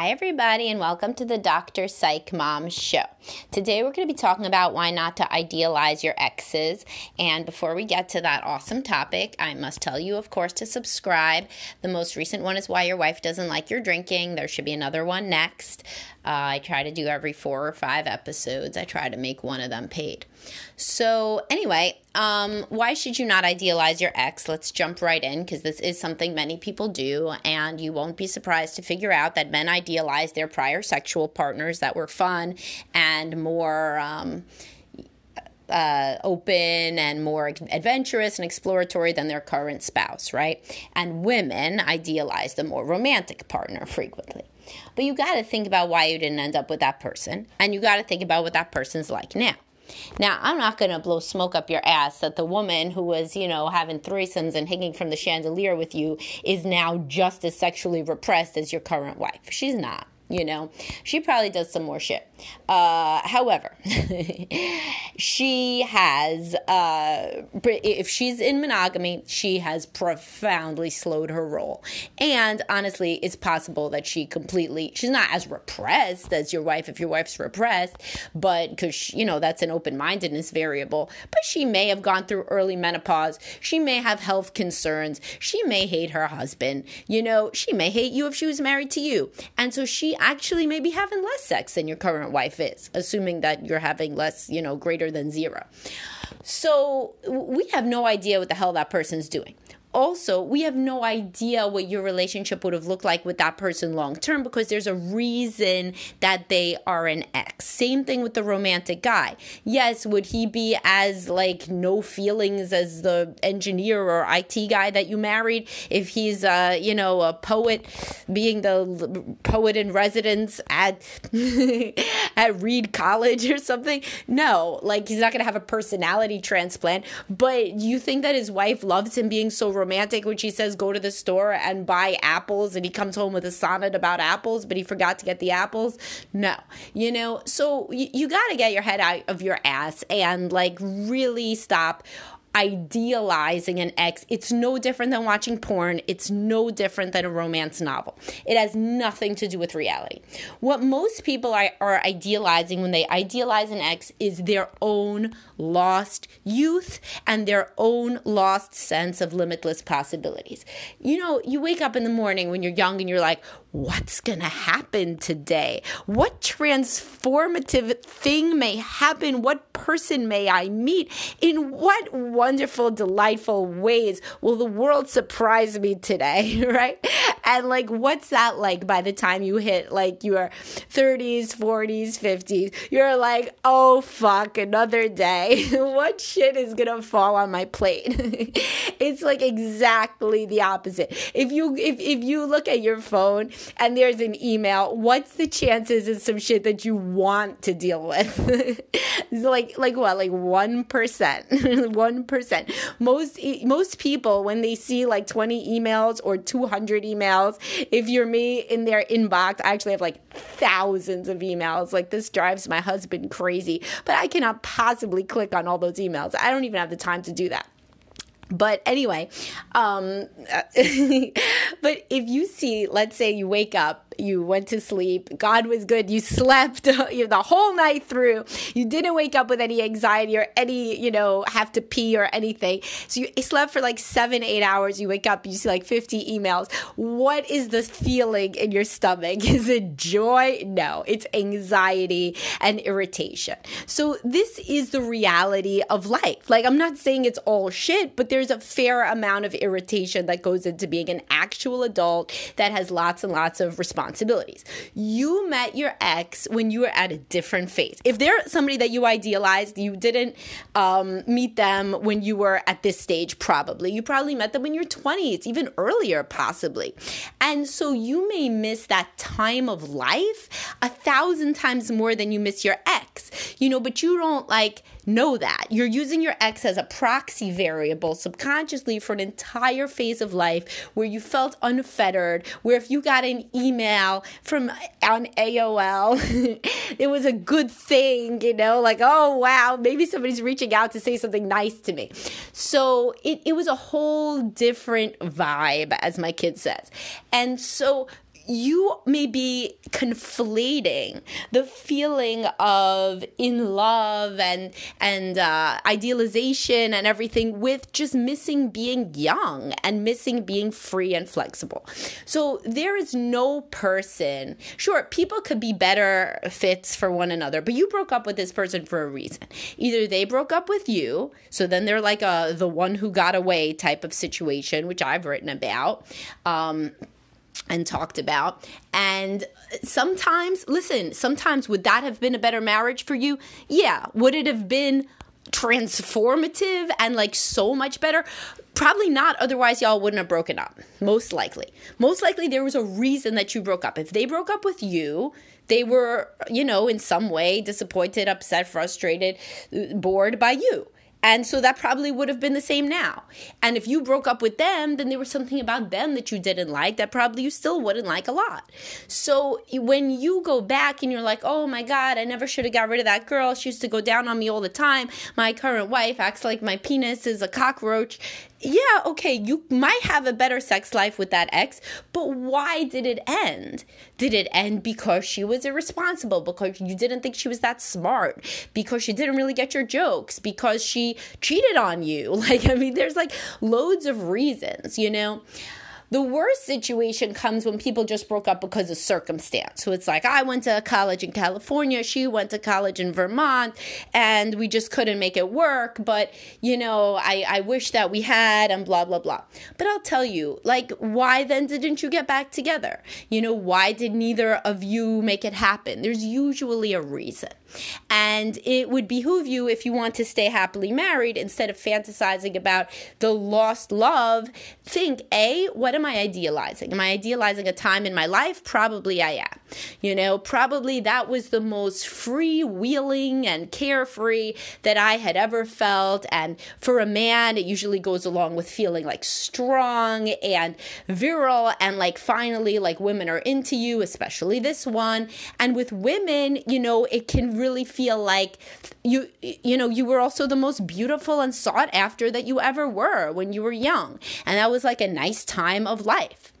Hi, everybody, and welcome to the Dr. Psych Mom Show. Today, we're going to be talking about why not to idealize your exes. And before we get to that awesome topic, I must tell you, of course, to subscribe. The most recent one is why your wife doesn't like your drinking. There should be another one next. Uh, I try to do every four or five episodes, I try to make one of them paid. So, anyway, um, why should you not idealize your ex? Let's jump right in because this is something many people do, and you won't be surprised to figure out that men idealize their prior sexual partners that were fun and more. Um, uh, open and more adventurous and exploratory than their current spouse, right? And women idealize the more romantic partner frequently. But you got to think about why you didn't end up with that person, and you got to think about what that person's like now. Now, I'm not going to blow smoke up your ass that the woman who was, you know, having threesomes and hanging from the chandelier with you is now just as sexually repressed as your current wife. She's not you know? She probably does some more shit. Uh, however she has uh, if she's in monogamy she has profoundly slowed her roll and honestly it's possible that she completely she's not as repressed as your wife if your wife's repressed but because you know that's an open-mindedness variable. But she may have gone through early menopause. She may have health concerns. She may hate her husband. You know she may hate you if she was married to you. And so she actually may be having less sex than your current wife is, assuming that you're having less, you know, greater than zero. So we have no idea what the hell that person's doing also, we have no idea what your relationship would have looked like with that person long term because there's a reason that they are an ex. Same thing with the romantic guy. Yes, would he be as like no feelings as the engineer or IT guy that you married if he's uh, you know, a poet being the poet in residence at at Reed College or something? No, like he's not going to have a personality transplant, but you think that his wife loves him being so romantic when she says go to the store and buy apples and he comes home with a sonnet about apples, but he forgot to get the apples. No, you know, so you, you got to get your head out of your ass and like really stop idealizing an ex. It's no different than watching porn. It's no different than a romance novel. It has nothing to do with reality. What most people are, are idealizing when they idealize an ex is their own lost youth and their own lost sense of limitless possibilities. You know, you wake up in the morning when you're young and you're like, what's going to happen today? What transformative thing may happen? What person may I meet? In what wonderful, delightful ways will the world surprise me today? Right? And like, what's that like by the time you hit like your 30s, 40s, 50s? You're like, oh fuck, another day. what shit is to fall on my plate? it's like exactly the opposite. If you, if, if you look at your phone and there's an email, what's the chances of some shit that you want to deal with? like like what? Like 1%. 1%. Most most people when they see like 20 emails or 200 emails, if you're me in their inbox, I actually have like thousands of emails. Like this drives my husband crazy, but I cannot possibly click on all those emails. I don't even have the time to do that. But anyway, um, but if you see, let's say you wake up you went to sleep. God was good. You slept the whole night through. You didn't wake up with any anxiety or any, you know, have to pee or anything. So you slept for like seven, eight hours. You wake up, you see like 50 emails. What is the feeling in your stomach? Is it joy? No, it's anxiety and irritation. So this is the reality of life. Like, I'm not saying it's all shit, but there's a fair amount of irritation that goes into being an actual adult that has lots and lots of responsibilities responsibilities. You met your ex when you were at a different phase. If they're somebody that you idealized, you didn't um, meet them when you were at this stage, probably. You probably met them in your 20s, even earlier, possibly. And so you may miss that time of life a thousand times more than you miss your ex, you know, but you don't like know that. You're using your ex as a proxy variable subconsciously for an entire phase of life where you felt unfettered, where if you got an email from on AOL, it was a good thing, you know, like, oh wow, maybe somebody's reaching out to say something nice to me. So it, it was a whole different vibe, as my kid says. And so you may be conflating the feeling of in love and and uh, idealization and everything with just missing being young and missing being free and flexible. So there is no person. Sure, people could be better fits for one another, but you broke up with this person for a reason. Either they broke up with you, so then they're like a the one who got away type of situation, which I've written about. Um, and talked about. And sometimes, listen, sometimes would that have been a better marriage for you? Yeah. Would it have been transformative and like so much better? Probably not. Otherwise, y'all wouldn't have broken up. Most likely. Most likely, there was a reason that you broke up. If they broke up with you, they were, you know, in some way disappointed, upset, frustrated, bored by you. And so that probably would have been the same now. And if you broke up with them, then there was something about them that you didn't like that probably you still wouldn't like a lot. So when you go back and you're like, oh my God, I never should have got rid of that girl. She used to go down on me all the time. My current wife acts like my penis is a cockroach yeah, okay, you might have a better sex life with that ex, but why did it end? Did it end because she was irresponsible, because you didn't think she was that smart, because she didn't really get your jokes, because she cheated on you? Like, I mean, there's like loads of reasons, you know? The worst situation comes when people just broke up because of circumstance. So it's like, I went to college in California, she went to college in Vermont, and we just couldn't make it work. But, you know, I, I wish that we had, and blah, blah, blah. But I'll tell you, like, why then didn't you get back together? You know, why did neither of you make it happen? There's usually a reason. And it would behoove you if you want to stay happily married instead of fantasizing about the lost love. Think, A, what am I idealizing? Am I idealizing a time in my life? Probably I am. You know, probably that was the most freewheeling and carefree that I had ever felt. And for a man, it usually goes along with feeling like strong and virile and like finally, like women are into you, especially this one. And with women, you know, it can really feel like you you know you were also the most beautiful and sought after that you ever were when you were young and that was like a nice time of life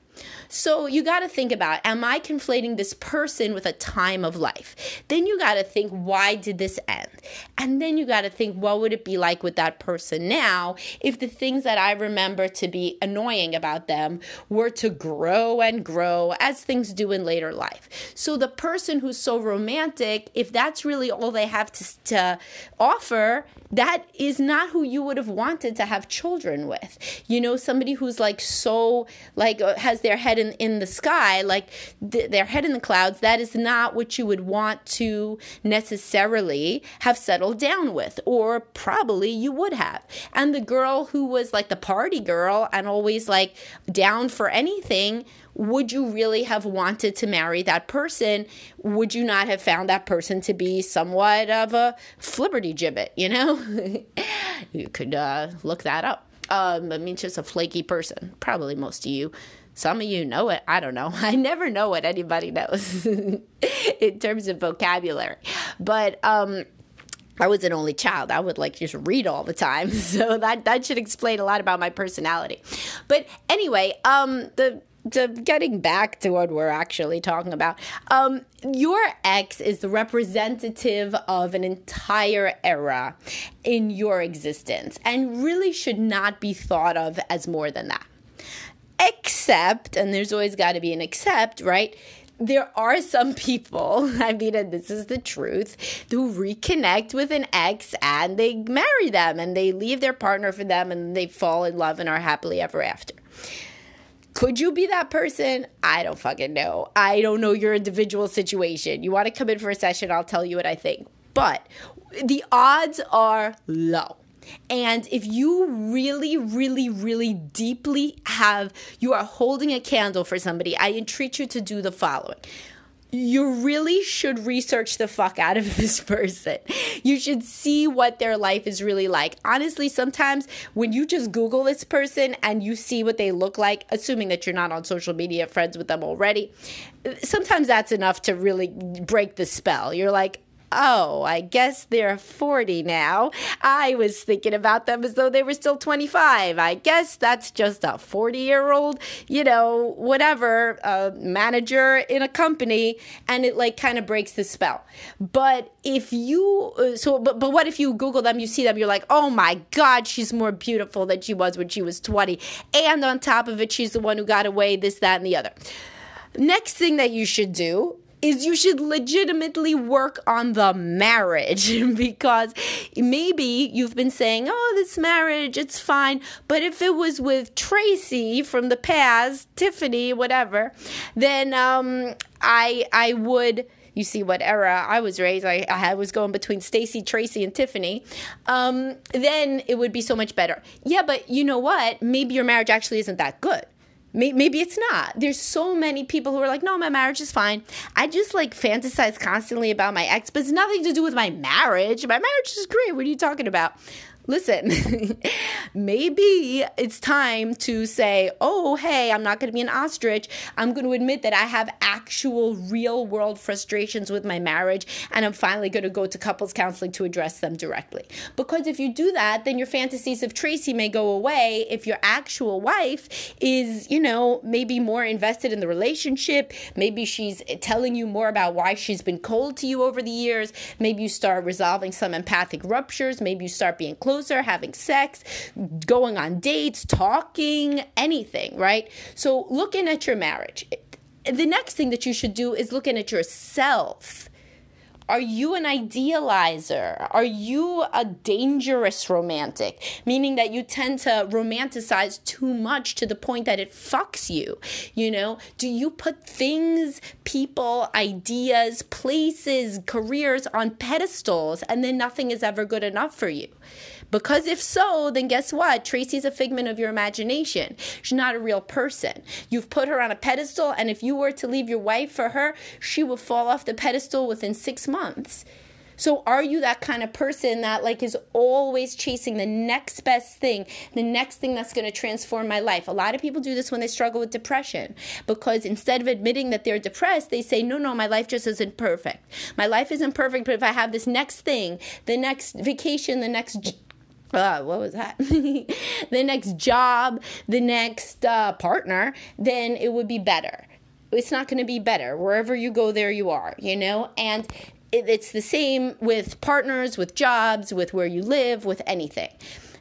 so you got to think about am I conflating this person with a time of life? Then you got to think why did this end? And then you got to think what would it be like with that person now if the things that I remember to be annoying about them were to grow and grow as things do in later life. So the person who's so romantic, if that's really all they have to, to offer, that is not who you would have wanted to have children with. You know, somebody who's like so like uh, has their head in, in the sky, like th- their head in the clouds, that is not what you would want to necessarily have settled down with, or probably you would have. And the girl who was like the party girl and always like down for anything would you really have wanted to marry that person? Would you not have found that person to be somewhat of a flibberty gibbet, you know? you could uh, look that up. Um, I mean, just a flaky person. Probably most of you. Some of you know it. I don't know. I never know what anybody knows in terms of vocabulary. But um, I was an only child. I would like just read all the time. So that that should explain a lot about my personality. But anyway, um the to getting back to what we're actually talking about, um, your ex is the representative of an entire era in your existence and really should not be thought of as more than that. Except, and there's always got to be an except, right? there are some people, I mean, and this is the truth, who reconnect with an ex and they marry them and they leave their partner for them and they fall in love and are happily ever after. Could you be that person? I don't fucking know. I don't know your individual situation. You want to come in for a session, I'll tell you what I think. But the odds are low. And if you really, really, really deeply have, you are holding a candle for somebody, I entreat you to do the following you really should research the fuck out of this person. You should see what their life is really like. Honestly, sometimes when you just Google this person and you see what they look like, assuming that you're not on social media friends with them already, sometimes that's enough to really break the spell. You're like, oh, I guess they're 40 now. I was thinking about them as though they were still 25. I guess that's just a 40 year old, you know, whatever, uh, manager in a company. And it like kind of breaks the spell. But if you, uh, so, but, but what if you Google them, you see them, you're like, oh my God, she's more beautiful than she was when she was 20. And on top of it, she's the one who got away, this, that, and the other. Next thing that you should do is you should legitimately work on the marriage because maybe you've been saying, oh, this marriage, it's fine. But if it was with Tracy from the past, Tiffany, whatever, then um, I I would you see what era I was raised. I, I was going between Stacy, Tracy, and Tiffany. Um, then it would be so much better. Yeah, but you know what? Maybe your marriage actually isn't that good. Maybe it's not. There's so many people who are like, no, my marriage is fine. I just like fantasize constantly about my ex, but it's nothing to do with my marriage. My marriage is great. What are you talking about? Listen, maybe it's time to say, oh, hey, I'm not going to be an ostrich. I'm going to admit that I have actual real world frustrations with my marriage, and I'm finally going to go to couples counseling to address them directly. Because if you do that, then your fantasies of Tracy may go away if your actual wife is, you know, maybe more invested in the relationship. Maybe she's telling you more about why she's been cold to you over the years. Maybe you start resolving some empathic ruptures. Maybe you start being close closer, having sex, going on dates, talking, anything, right? So, looking at your marriage. The next thing that you should do is looking at yourself are you an idealizer? Are you a dangerous romantic? Meaning that you tend to romanticize too much to the point that it fucks you. You know, do you put things, people, ideas, places, careers on pedestals and then nothing is ever good enough for you? Because if so, then guess what? Tracy's a figment of your imagination. She's not a real person. You've put her on a pedestal, and if you were to leave your wife for her, she would fall off the pedestal within six months. So are you that kind of person that like is always chasing the next best thing, the next thing that's going to transform my life? A lot of people do this when they struggle with depression because instead of admitting that they're depressed, they say, "No, no, my life just isn't perfect. My life isn't perfect, but if I have this next thing, the next vacation, the next uh, what was that? the next job, the next uh, partner, then it would be better. It's not going to be better. Wherever you go, there you are, you know? And it, it's the same with partners, with jobs, with where you live, with anything.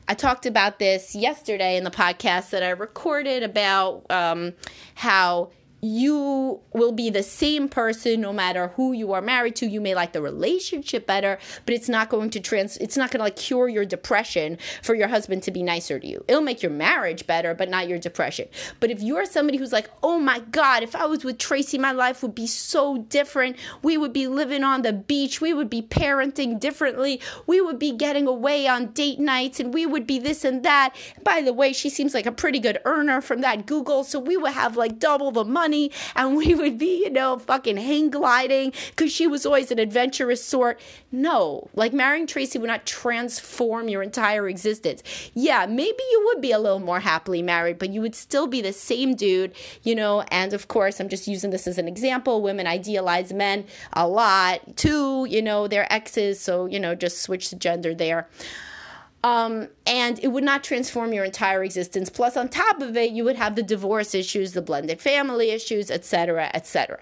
I talked about this yesterday in the podcast that I recorded about um, how you will be the same person no matter who you are married to. You may like the relationship better but it's not going to trans it's not going to like cure your depression for your husband to be nicer to you. It'll make your marriage better but not your depression. But if you're somebody who's like oh my god if i was with tracy my life would be so different. We would be living on the beach. We would be parenting differently. We would be getting away on date nights and we would be this and that. By the way she seems like a pretty good earner from that google so we would have like double the money money and we would be, you know, fucking hang gliding because she was always an adventurous sort. No, like marrying Tracy would not transform your entire existence. Yeah, maybe you would be a little more happily married, but you would still be the same dude, you know. And of course, I'm just using this as an example. Women idealize men a lot too, you know, their exes. So, you know, just switch the gender there. Um, and it would not transform your entire existence. Plus, on top of it, you would have the divorce issues, the blended family issues, etc., etc.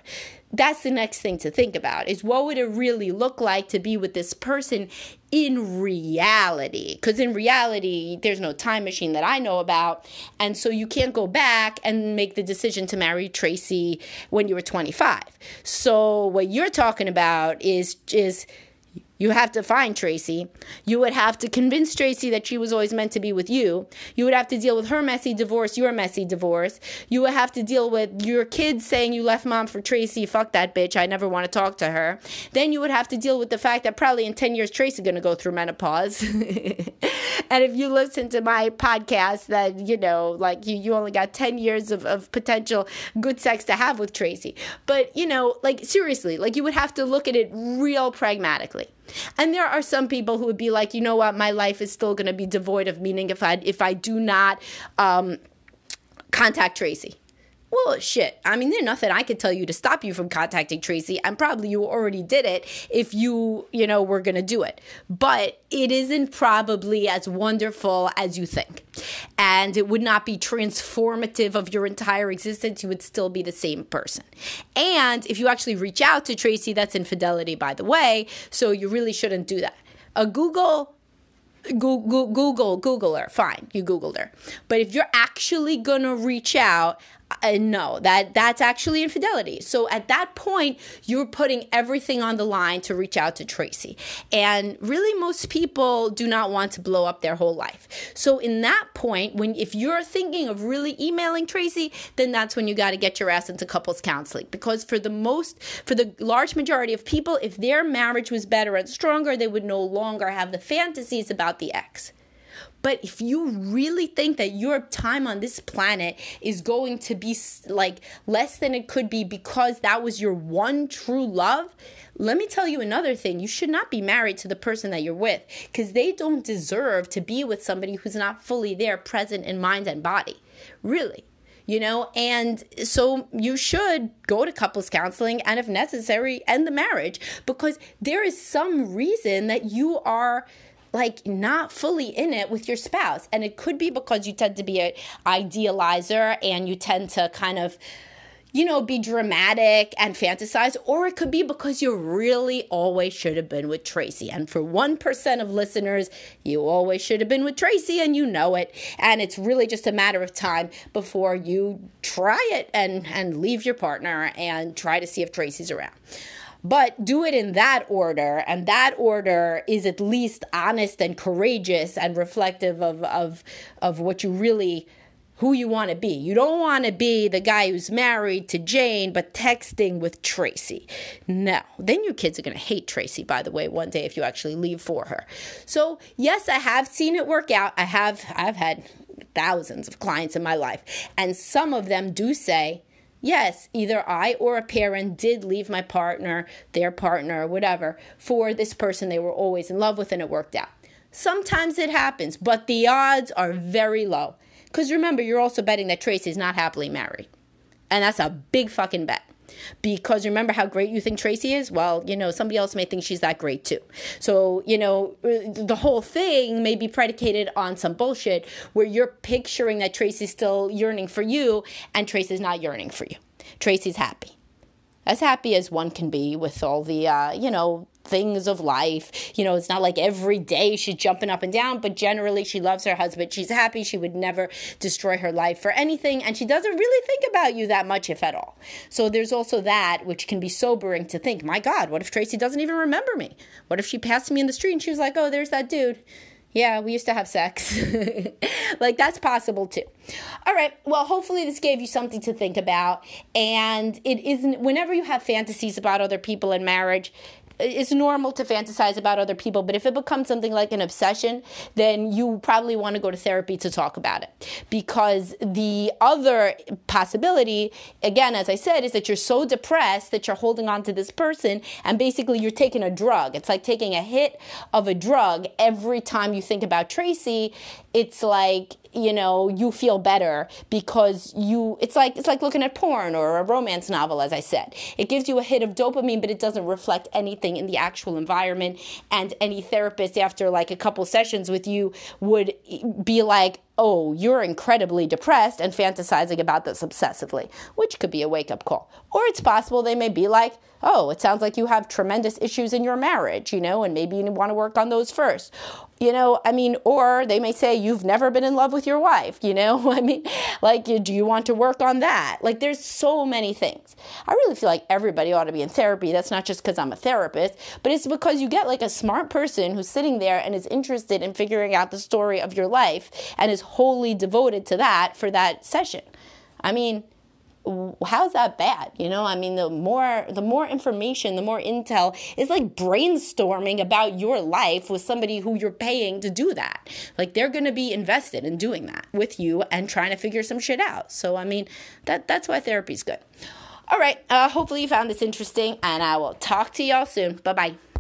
That's the next thing to think about is what would it really look like to be with this person in reality? Because in reality, there's no time machine that I know about. And so you can't go back and make the decision to marry Tracy when you were 25. So what you're talking about is is you have to find Tracy. You would have to convince Tracy that she was always meant to be with you. You would have to deal with her messy divorce, your messy divorce. You would have to deal with your kids saying you left mom for Tracy. Fuck that bitch. I never want to talk to her. Then you would have to deal with the fact that probably in 10 years Tracy's going to go through menopause. and if you listen to my podcast that, you know, like you, you only got 10 years of, of potential good sex to have with Tracy. But, you know, like seriously, like you would have to look at it real pragmatically. And there are some people who would be like, you know what, my life is still going to be devoid of meaning if I if I do not um, contact Tracy. Well, shit. I mean, there's nothing I could tell you to stop you from contacting Tracy, and probably you already did it if you, you know, were going to do it. But it isn't probably as wonderful as you think. And it would not be transformative of your entire existence. You would still be the same person. And if you actually reach out to Tracy, that's infidelity, by the way. So you really shouldn't do that. A Google Google, Google, her. Fine, you Googled her. But if you're actually gonna reach out, uh, no, that that's actually infidelity. So at that point, you're putting everything on the line to reach out to Tracy. And really most people do not want to blow up their whole life. So in that point, when if you're thinking of really emailing Tracy, then that's when you got to get your ass into couples counseling because for the most for the large majority of people, if their marriage was better and stronger, they would no longer have the fantasies about the ex. But if you really think that your time on this planet is going to be like less than it could be because that was your one true love, let me tell you another thing. You should not be married to the person that you're with because they don't deserve to be with somebody who's not fully there, present in mind and body. Really you know and so you should go to couples counseling and if necessary end the marriage because there is some reason that you are like not fully in it with your spouse. And it could be because you tend to be an idealizer and you tend to kind of you know, be dramatic and fantasize, or it could be because you really always should have been with Tracy. And for 1% of listeners, you always should have been with Tracy and you know it. And it's really just a matter of time before you try it and, and leave your partner and try to see if Tracy's around but do it in that order and that order is at least honest and courageous and reflective of of of what you really who you want to be. You don't want to be the guy who's married to Jane but texting with Tracy. No. Then your kids are going to hate Tracy by the way one day if you actually leave for her. So, yes, I have seen it work out. I have I've had thousands of clients in my life and some of them do say yes, either I or a parent did leave my partner, their partner, whatever, for this person they were always in love with and it worked out. Sometimes it happens, but the odds are very low. Because remember, you're also betting that Tracy's not happily married. And that's a big fucking bet. Because remember how great you think Tracy is? Well, you know, somebody else may think she's that great too. So, you know, the whole thing may be predicated on some bullshit where you're picturing that Tracy's still yearning for you and Tracy's not yearning for you. Tracy's happy. As happy as one can be with all the, uh, you know, things of life. You know, it's not like every day she's jumping up and down, but generally she loves her husband. She's happy. She would never destroy her life for anything. And she doesn't really think about you that much, if at all. So there's also that, which can be sobering to think, my God, what if Tracy doesn't even remember me? What if she passed me in the street and she was like, oh, there's that dude? Yeah, we used to have sex. like that's possible too. All right. Well, hopefully this gave you something to think about. And it isn't whenever you have fantasies about other people in marriage, it's normal to fantasize about other people, but if it becomes something like an obsession, then you probably want to go to therapy to talk about it. Because the other possibility, again, as I said, is that you're so depressed that you're holding on to this person and basically you're taking a drug. It's like taking a hit of a drug every time you think about Tracy. It's like you know you feel better because you it's like it's like looking at porn or a romance novel as i said it gives you a hit of dopamine but it doesn't reflect anything in the actual environment and any therapist after like a couple sessions with you would be like oh, you're incredibly depressed and fantasizing about this obsessively, which could be a wake up call. Or it's possible they may be like, oh, it sounds like you have tremendous issues in your marriage, you know, and maybe you want to work on those first. You know, I mean, or they may say you've never been in love with your wife, you know? I mean, like, do you want to work on that? Like, there's so many things. I really feel like everybody ought to be in therapy. That's not just because I'm a therapist, but it's because you get like a smart person who's sitting there and is interested in figuring out the story of your life and is wholly devoted to that for that session. I mean, how's that bad you know? I mean the more the more information the more intel is like brainstorming about your life with somebody who you're paying to do that. Like they're going to be invested in doing that with you and trying to figure some shit out. So i mean that that's why therapy's good. All right uh, hopefully you found this interesting and i will talk to y'all soon. Bye bye